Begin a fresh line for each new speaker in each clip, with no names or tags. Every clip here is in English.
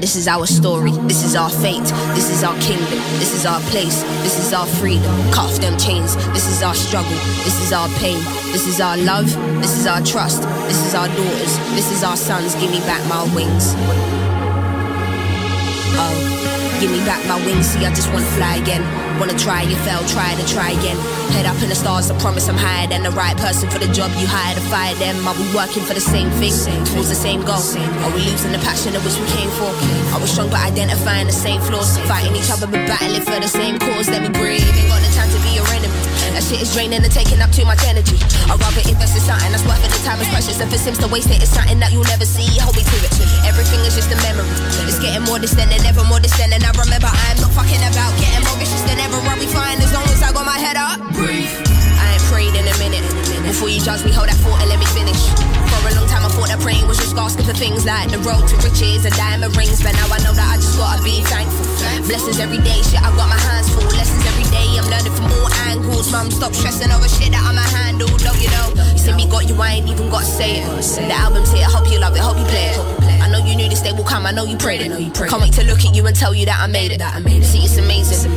This is our story. This is our fate. This is our kingdom. This is our place. This is our freedom. Cut off them chains. This is our struggle. This is our pain. This is our love. This is our trust. This is our daughters. This is our sons. Give me back my wings. Give me back my wings. See, I just wanna fly again. Wanna try, you fail, try to try again. Head up in the stars, I promise I'm higher than the right person for the job you hired to fire them. Are we working for the same thing, towards the same goal? Are we losing the passion of which we came for? Are we strong but identifying the same flaws? Fighting each other but battling for the same cause? Let me breathe, That shit is draining and taking up too much energy. I'd rather invest in something that's worth it. The time is precious. If it seems to waste it, it's something that you'll never see. Hold me to it. Everything is just a memory. It's getting more distant and ever more distant. And I remember I'm not fucking about getting more vicious than ever. I'll be fine as long as I got my head up. Breathe. I ain't prayed in a minute. Before you judge me, hold that thought asking for things like the road to riches and diamond rings. But now I know that I just gotta be thankful. Blessings every day, shit, I got my hands full. Lessons every day, I'm learning from all angles. Mum, stop stressing over shit that I'ma handle. Don't you know? You see me got you, I ain't even gotta say it. The album's here, hope you love it, hope you play it. I know you knew this day will come, I know you prayed it. Can't wait to look at you and tell you that I made it. That I made it. See, it's amazing.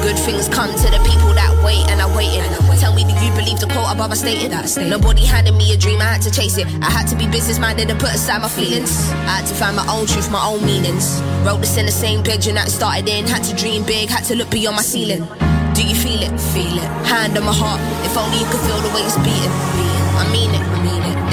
Good things come to the people that wait, and I waited. Tell me, do you believe the quote above I stated? Nobody handed me a dream, I had to chase it. I had to be business minded and put aside my feelings. I had to find my own truth, my own meanings. Wrote this in the same bedroom that started in. Had to dream big, had to look beyond my ceiling. Do you feel it? Feel it. Hand on my heart. If only you could feel the way it's beating. I mean it.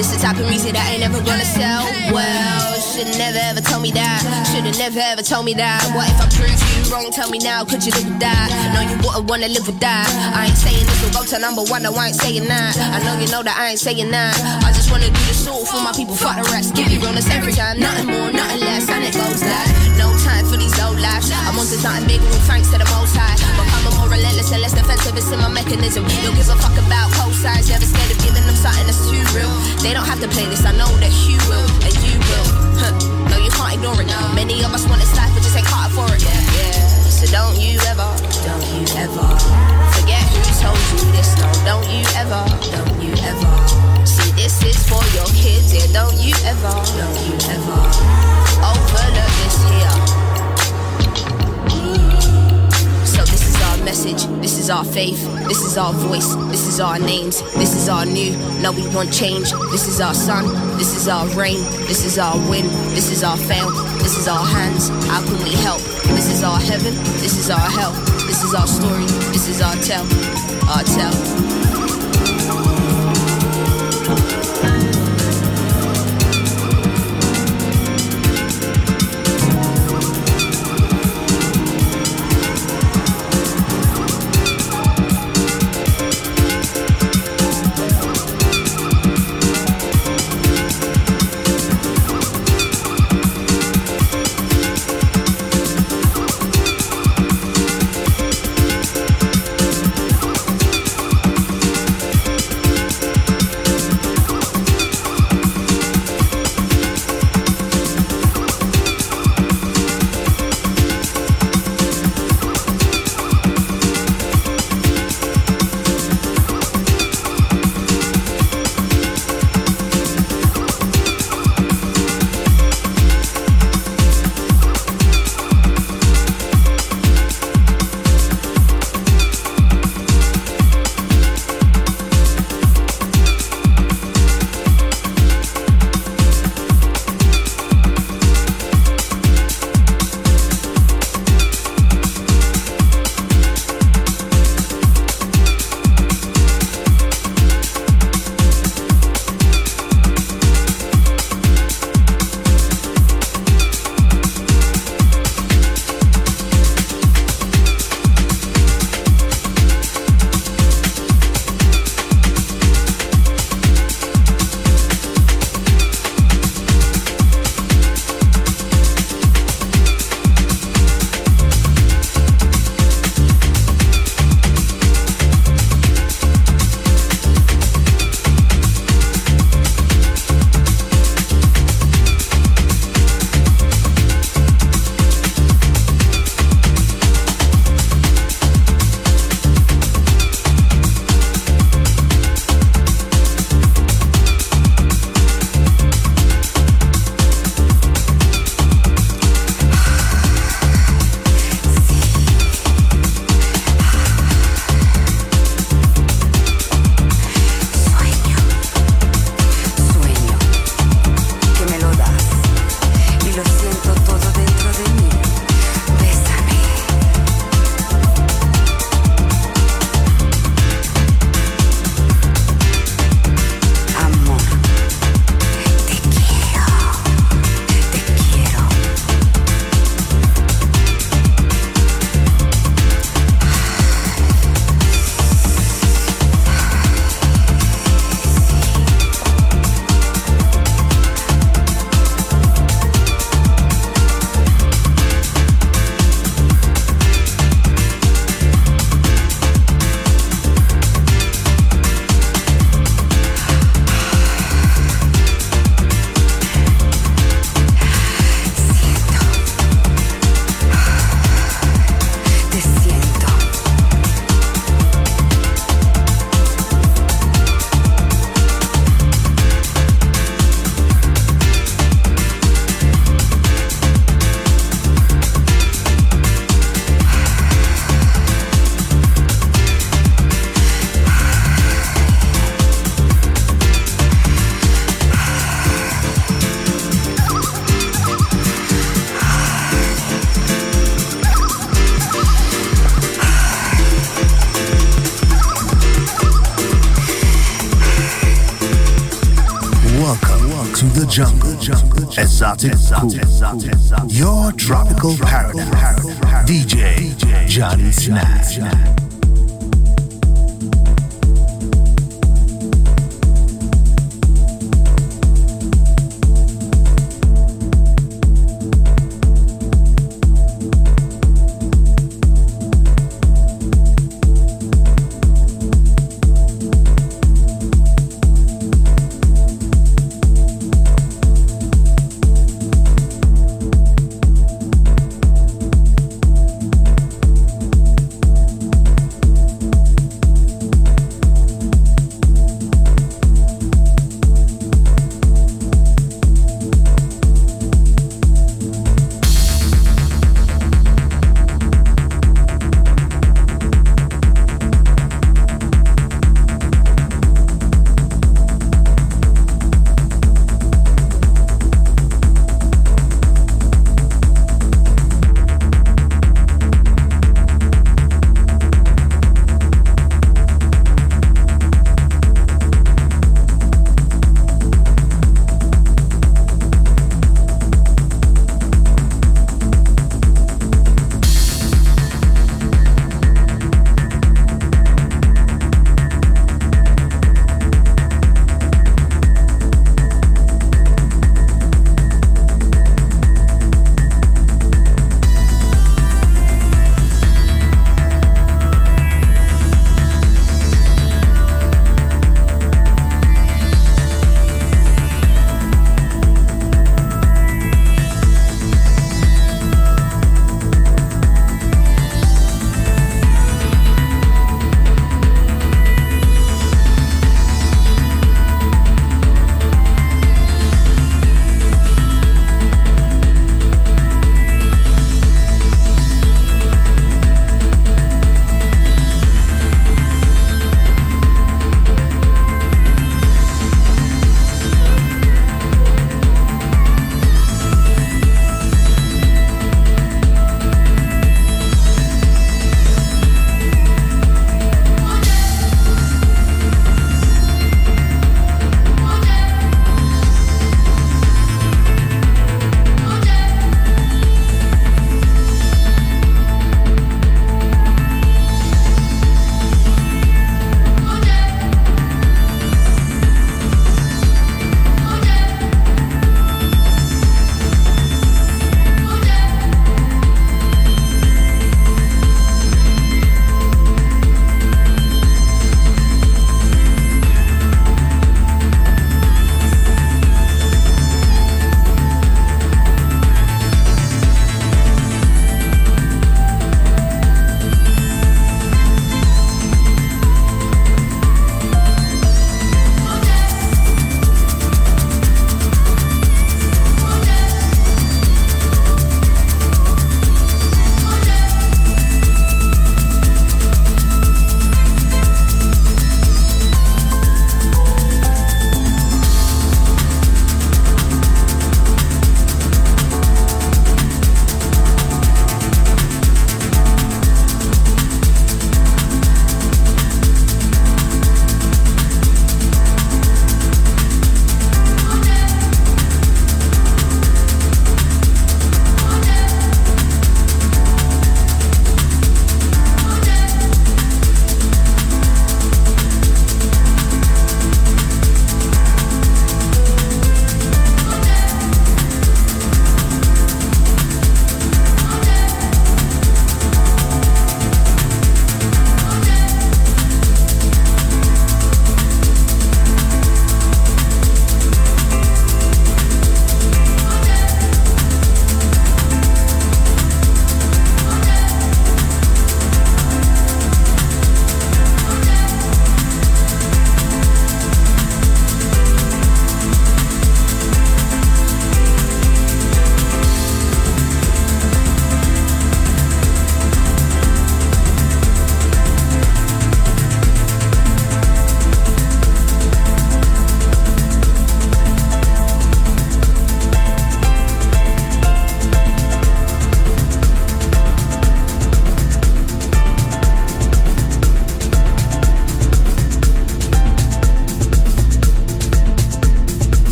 This the type of music that ain't never gonna sell. Well, should've never ever tell me that. Should've never ever told me that. What if I prove you wrong? Tell me now. Could you live with that? No, you wouldn't wanna live with that. I ain't saying this will go to number one. No, I ain't saying that. I know you know that I ain't saying that. I just wanna do the all for my people. Fuck the rest. Give you realness every time. Nothing more, nothing less. And it goes like no time for these old lives. I'm on to something big. All thanks to the Most High. Relentless and less defensive. It's in my mechanism. Don't give a fuck about cold cosigns. Never scared of giving them something that's too real. They don't have to play this. I know that you will, and you will. Huh. No, you can't ignore it. Many of us want this life, but just ain't caught for it. Yeah, yeah. So don't you ever, don't you ever forget who told you this. No, don't you ever, don't you ever. See, this is for your kids. Yeah, don't you ever, don't you ever overlook this here. Message, this is our faith, this is our voice, this is our names, this is our new. No, we want change. This is our sun, this is our rain, this is our win, this is our fail, this is our hands. How can we help? This is our heaven, this is our hell, this is our story, this is our tell, our tell.
Jungle. Exotic cool. Your tropical paradise. DJ Johnny
Snack.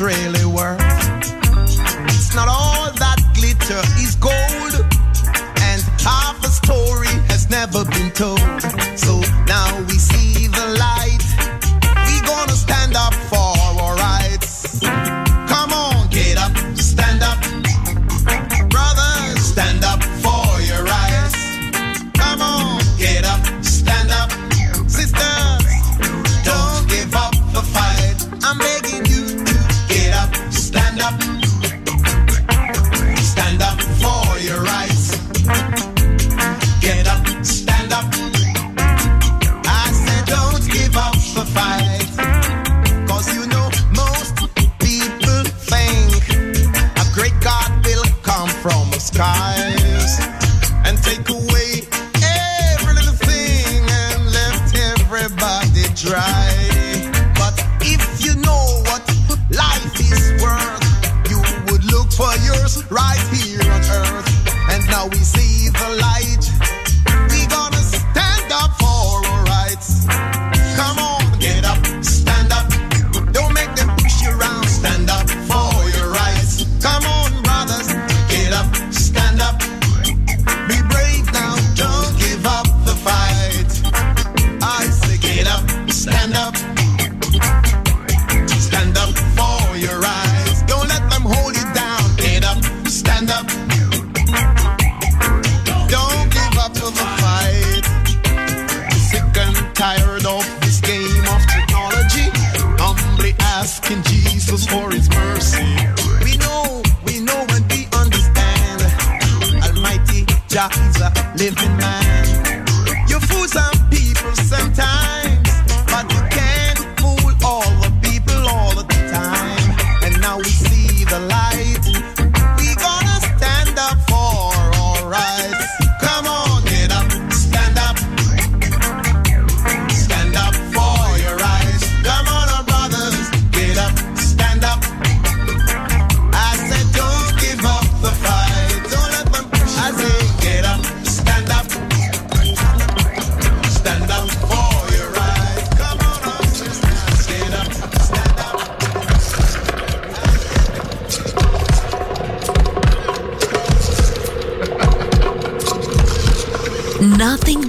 Really.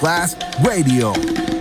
Masterclass Radio.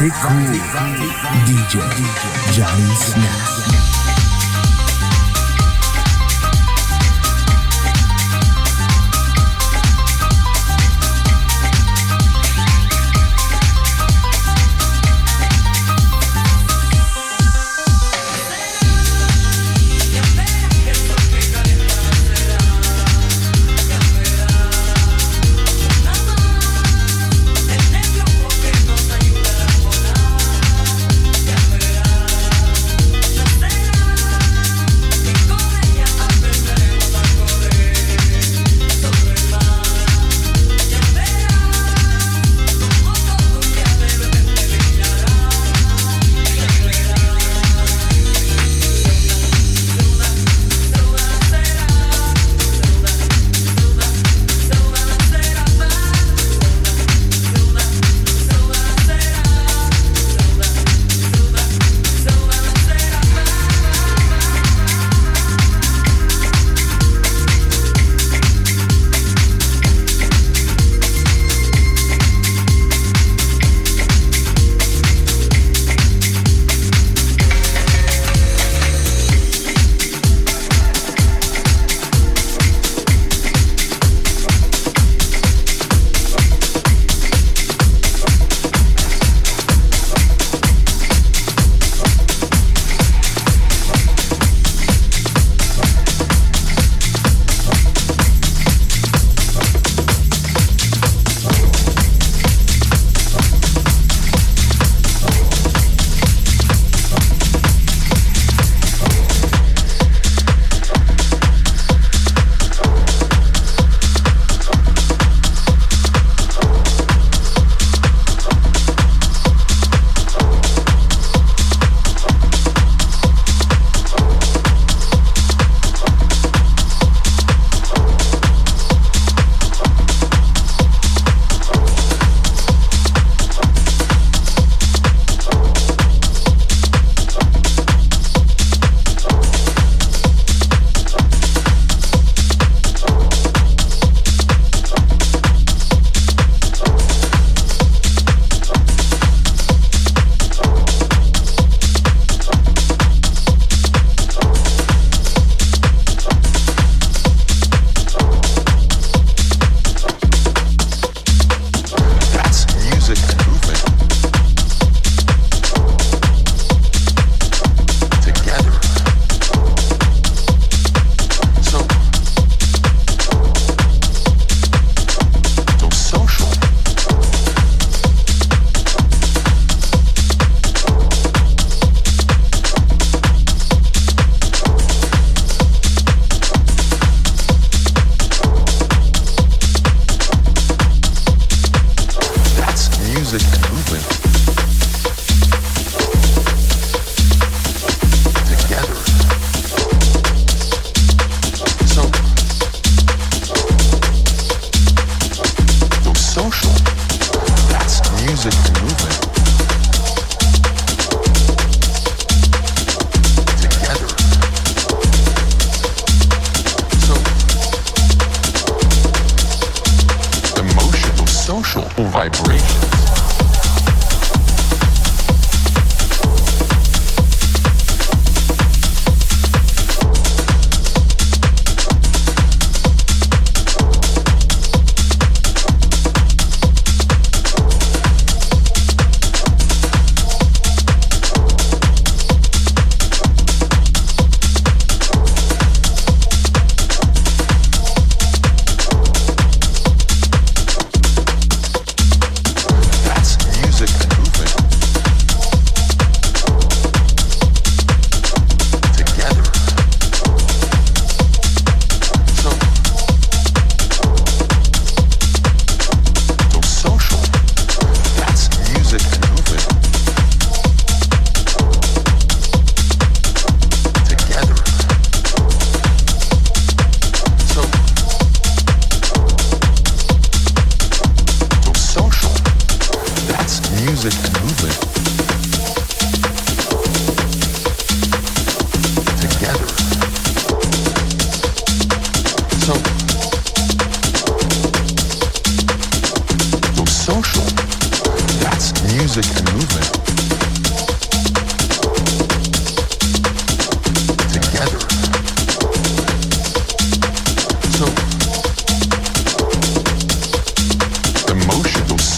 Cool. DJ Johnny Snack.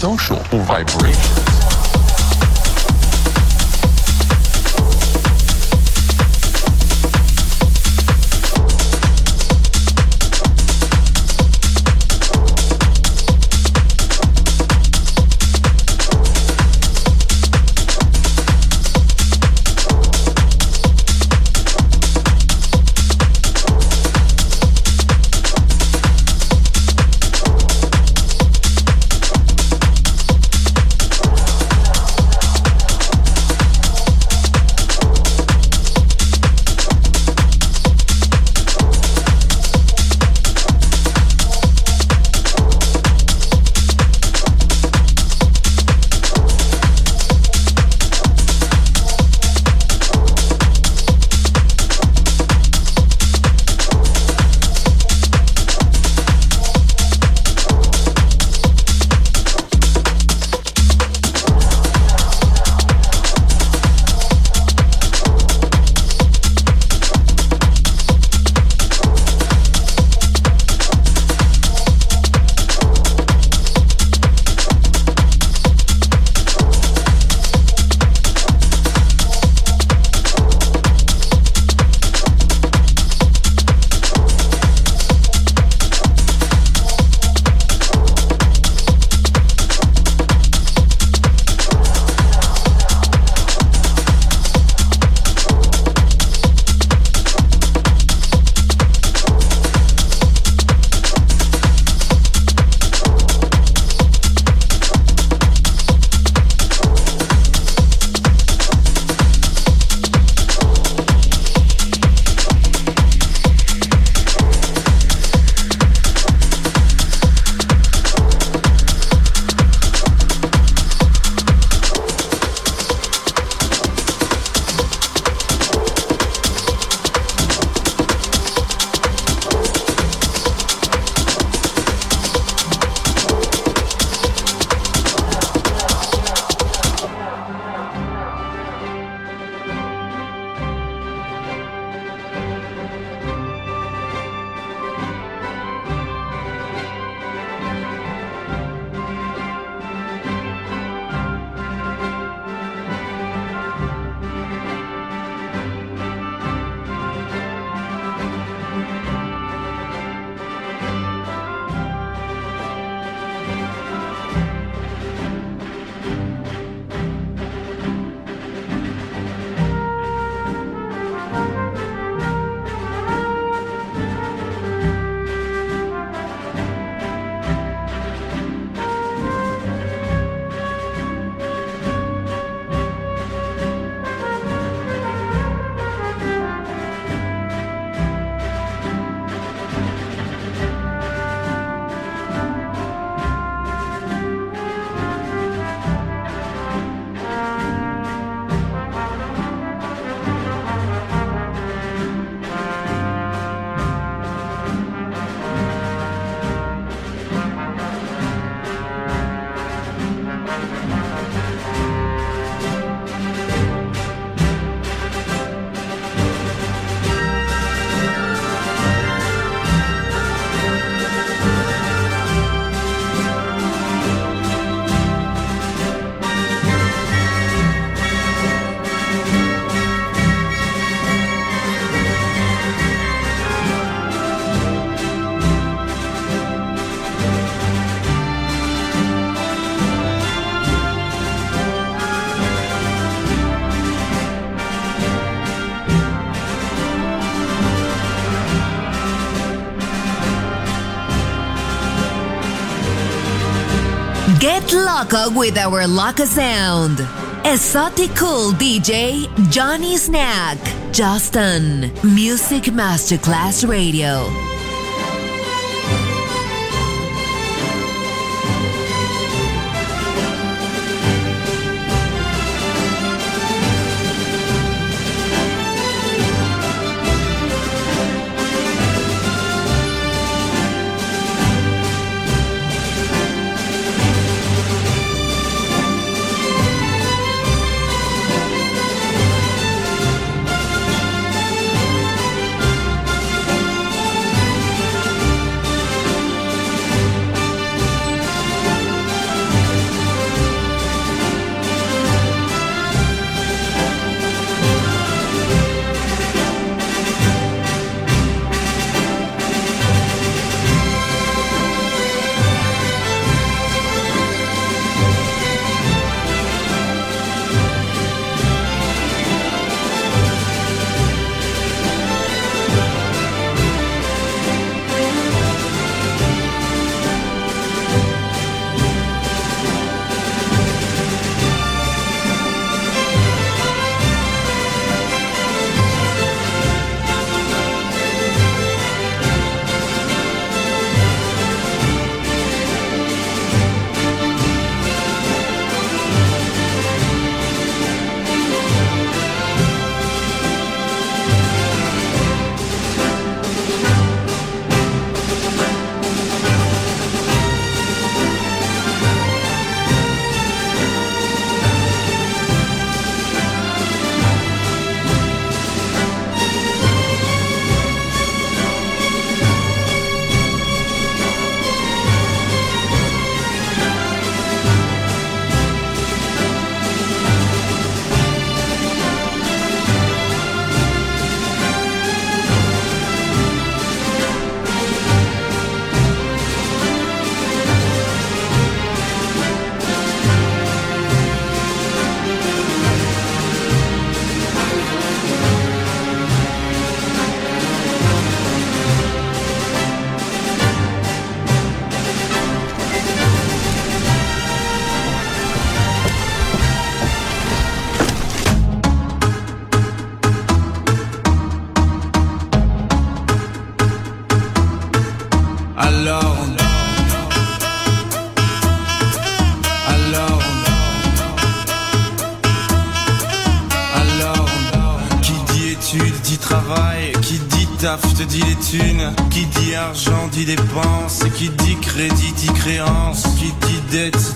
Social vibration.
Loco with our Loco sound. Esoticool DJ Johnny Snack. Justin. Music Masterclass Radio.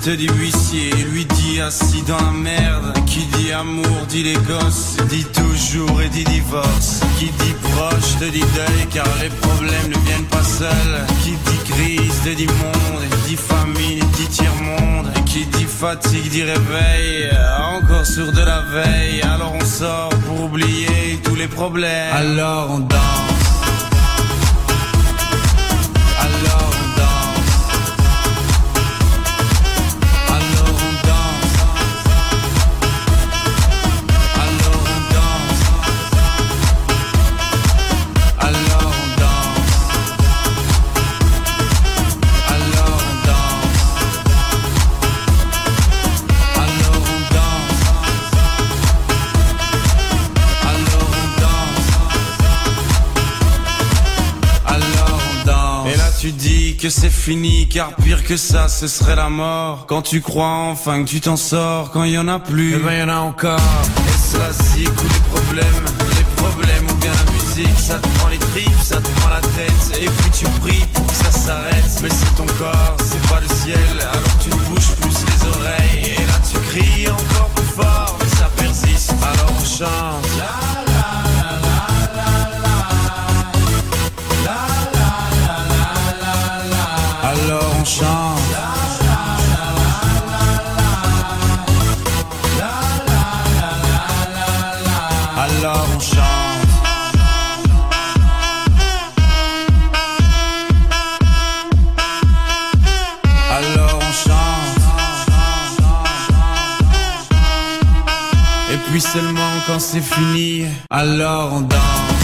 Te dit huissier Lui dit assis dans la merde. Qui dit amour dit les gosses Dit toujours et dit divorce. Qui dit proche te dit deuil Car les problèmes ne viennent pas seuls. Qui dit crise te dit monde Dit famine dit tiers-monde. Qui dit fatigue dit réveil Encore sur de la veille. Alors on sort pour oublier tous les problèmes. Alors on danse c'est fini, car pire que ça, ce serait la mort. Quand tu crois enfin que tu t'en sors, quand il y en a plus, eh ben y en a encore. Et cela c'est ou les problèmes, les problèmes ou bien la musique, ça te prend les tripes, ça te prend la tête, et puis tu pries pour que ça s'arrête. Mais c'est ton corps, c'est pas le ciel, alors tu te bouges plus les oreilles, et là tu cries encore plus fort, c'est fini, alors on danse.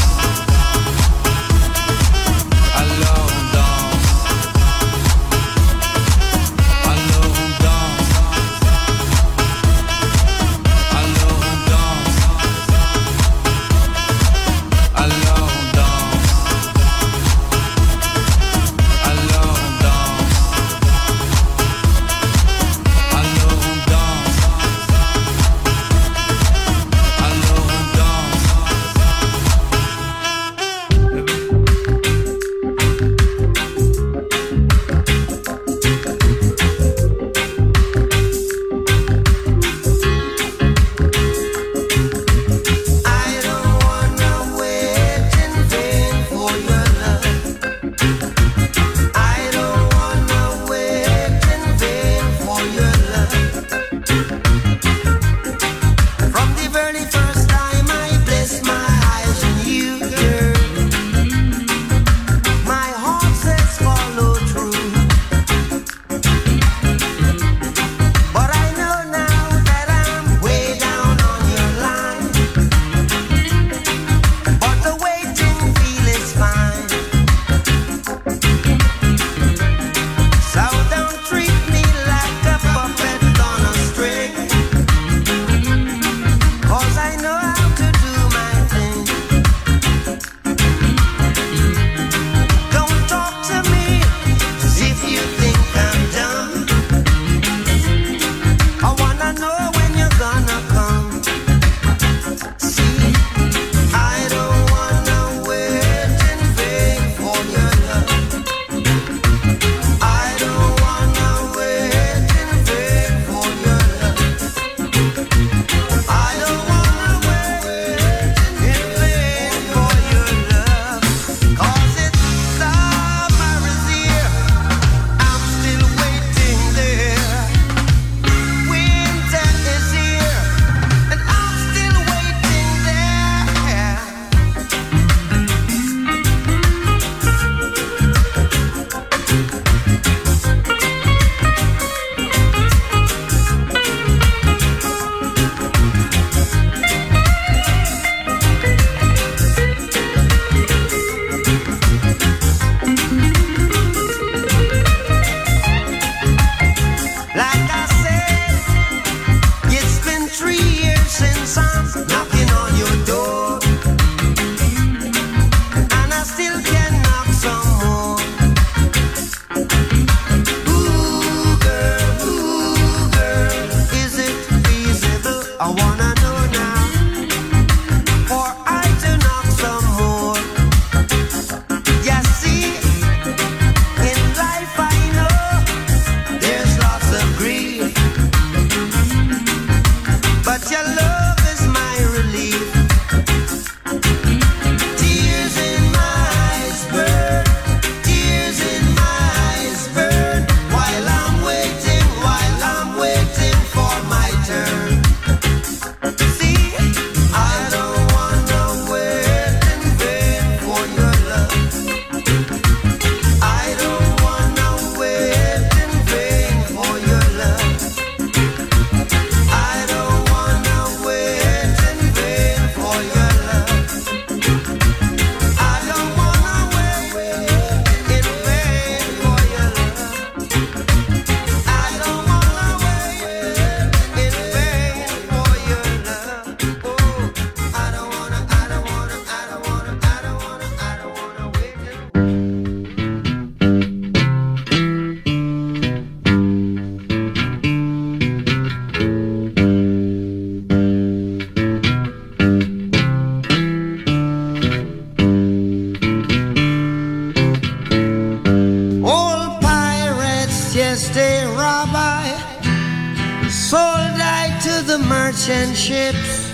The merchant ships.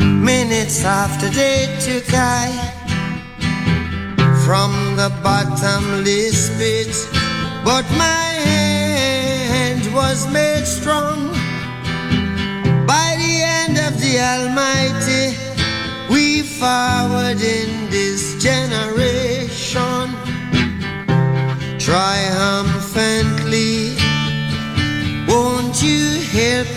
Minutes after they took I from the bottomless pit, but my hand was made strong by the hand of the Almighty. We forward in this generation triumphantly. Won't you help